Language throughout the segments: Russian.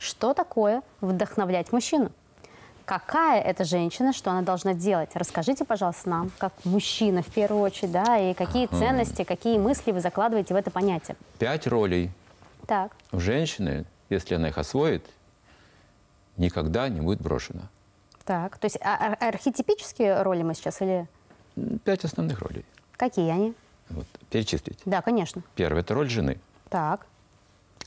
Что такое вдохновлять мужчину? Какая это женщина, что она должна делать? Расскажите, пожалуйста, нам, как мужчина в первую очередь, да, и какие ценности, какие мысли вы закладываете в это понятие. Пять ролей Так, у женщины, если она их освоит, никогда не будет брошена. так. То есть а- ар- архетипические роли мы сейчас или Пять основных ролей. какие они? Вот, перечислить. Да, конечно. Первое – это роль жены. Так,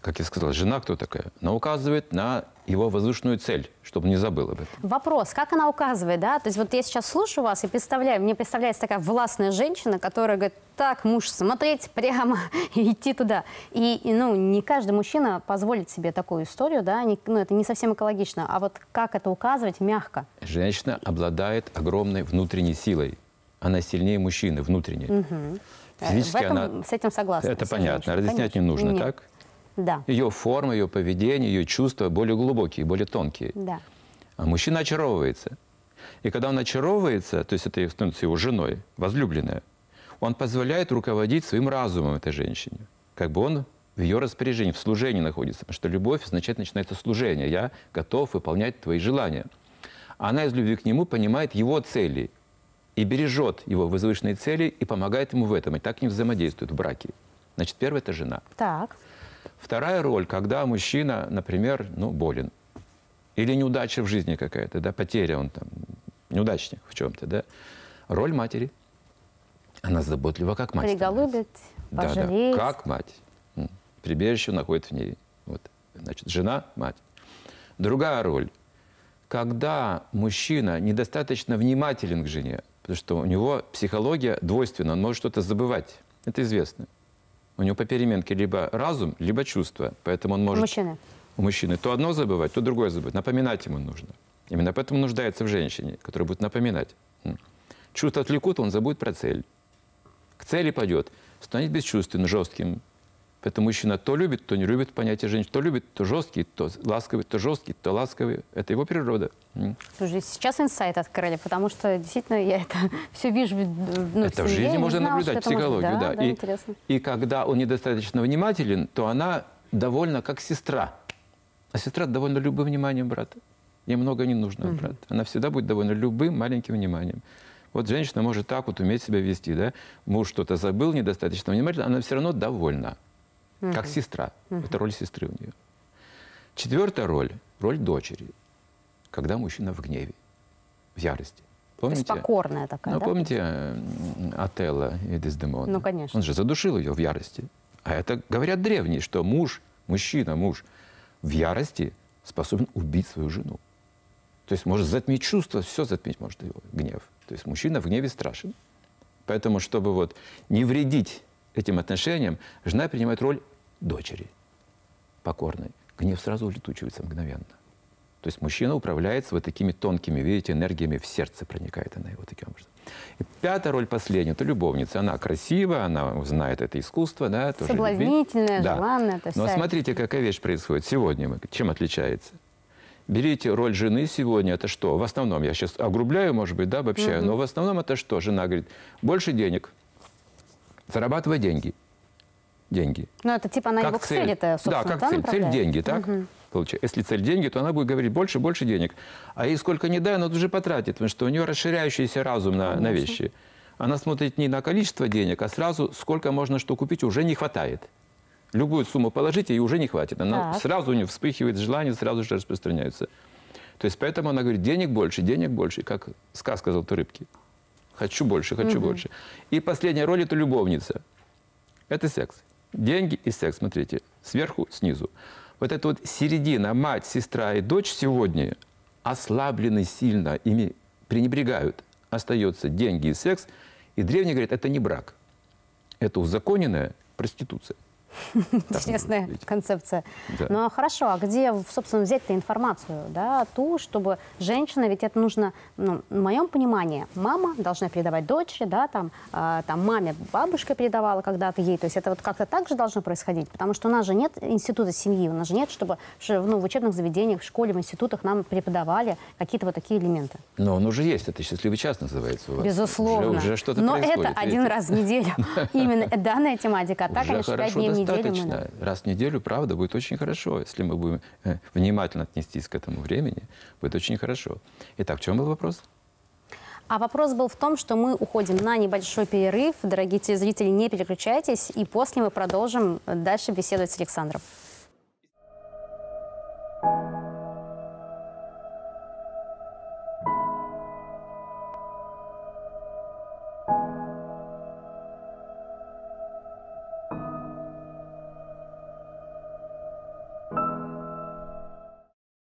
Как я сказал, жена кто такая? Она указывает на его возвышенную цель, чтобы не забыл об этом. Вопрос, как она указывает, да? То есть вот я сейчас слушаю вас и представляю, мне представляется такая властная женщина, которая говорит, так, муж, смотреть прямо и идти туда. И, и, ну, не каждый мужчина позволит себе такую историю, да, не- ну, это не совсем экологично. А вот как это указывать мягко? Женщина обладает огромной внутренней силой. Она сильнее мужчины внутренней. Э, Физически этом, она... С этим согласна. Это понятно. Разъяснять не конечно. нужно, Нет. так? Да, Ее форма, ее поведение, ее чувства более глубокие, более тонкие. да. А мужчина очаровывается. И когда он очаровывается, то есть это становится его женой, возлюбленная, он позволяет руководить своим разумом этой женщине. Как бы он в ее распоряжении, в служении находится. Потому что любовь означает начинается служение. Я готов выполнять твои желания. Она из любви к нему понимает его цели и бережет его возвышенные цели и помогает ему в этом. И так не взаимодействуют в браке. Значит, первое – это жена. Так, Вторая роль, когда мужчина, например, ну, болен. Или неудача в жизни какая-то, да, потеря, он там, неудачник в чем-то, да. Роль матери. Она заботлива, как мать. приголубит, Да, пожалеет. да, как мать. Прибежище находит в ней. Вот. Значит, жена, мать. Другая роль. Когда мужчина недостаточно внимателен к жене, потому что у него психология двойственна, он может что-то забывать. Это известно. У него по переменке либо разум, либо чувство. Поэтому он может Мужчины. у мужчины то одно забывать, то другое забывать. Напоминать ему нужно. Именно поэтому нуждается в женщине, которая будет напоминать. М. Чувства отвлекут, он забудет про цель. К цели пойдет, станет бесчувственным, жестким. Поэтому мужчина то любит, то не любит понятие женщины. То любит, то жесткий, то ласковый, то жесткий, то ласковый. Это его природа. Слушай, сейчас инсайт открыли, потому что действительно я это все вижу. Ну, это в жизни можно знала, наблюдать, это может- психологию. Да, да, И, интересно. и когда он недостаточно внимателен, то она довольна как сестра. А сестра довольна любым вниманием брата. Ей много не нужно от брата. Она всегда будет довольна любым маленьким вниманием. Вот женщина может так вот уметь себя вести, да? Муж что-то забыл, недостаточно внимательно, она все равно довольна. Как сестра. Это роль сестры у нее. Четвертая роль – роль дочери. Когда мужчина в гневе, в ярости. То есть Помните? покорная такая, Ну, да? помните Отелло и Дездемона? Ну, конечно. Он же задушил ее в ярости. А это говорят древние, что муж, мужчина, муж в ярости способен убить свою жену. То есть может затмить чувство, все затмить может его гнев. То есть мужчина в гневе страшен. Поэтому, чтобы вот не вредить этим отношениям, жена принимает роль дочери, покорной. Гнев сразу улетучивается мгновенно. То есть мужчина управляется вот такими тонкими, видите, энергиями в сердце проникает она его таким образом. И пятая роль последняя – это любовница. Она красива, она знает это искусство, да, тоже любви. Соблазнительная, Да. желанная. Есть Но смотрите, какая вещь происходит сегодня. мы- Чем отличается? Берите роль жены сегодня, это что? В основном, я сейчас огрубляю, может быть, да, обобщаю, но в основном это что? Жена говорит, больше денег, зарабатывай деньги. Деньги. Ну, это типа она его к цели-то, собственно, Да, как да, цель. Цель деньги, так? Получается. Если цель деньги, то она будет говорить больше, больше денег. А ей сколько не дай, она уже потратит, потому что у нее расширяющийся разум на, на вещи. Она смотрит не на количество денег, а сразу сколько можно что купить, уже не хватает. Любую сумму положите, и уже не хватит. Она Так. сразу у нее вспыхивает желание, сразу же распространяется. То есть поэтому она говорит, денег больше, денег больше, как сказка «Золотой рыбки». Хочу больше, хочу больше. И последняя роль – это любовница. Это секс. Деньги и секс, смотрите, сверху, снизу. Вот эта вот середина, мать, сестра и дочь сегодня ослаблены сильно, ими пренебрегают. Остается деньги и секс. И древние говорят, это не брак. Это узаконенная проституция. Интересная концепция. Да. Ну, а хорошо, а где, собственно, взять-то информацию, да, ту, чтобы женщина, ведь это нужно, ну, в моем понимании, мама должна передавать дочери, да, там, а, там маме бабушка передавала когда-то ей, то есть это вот как-то так же должно происходить, потому что у нас же нет института семьи, у нас же нет, чтобы ну, в учебных заведениях, в школе, в институтах нам преподавали какие-то вот такие элементы. Но он уже есть, это счастливый час называется у вас. Безусловно. Уже, уже что-то Но происходит. это один видите? раз в неделю. Именно данная тематика. А так, конечно, пять дней в неделю неделю мы, достаточно. Раз в неделю, правда, будет очень хорошо. Если мы будем э, внимательно отнестись к этому времени, будет очень хорошо. Итак, в чем был вопрос? А вопрос был в том, что мы уходим на небольшой перерыв. Дорогие телезрители, не переключайтесь, и после мы продолжим дальше беседовать с Александром.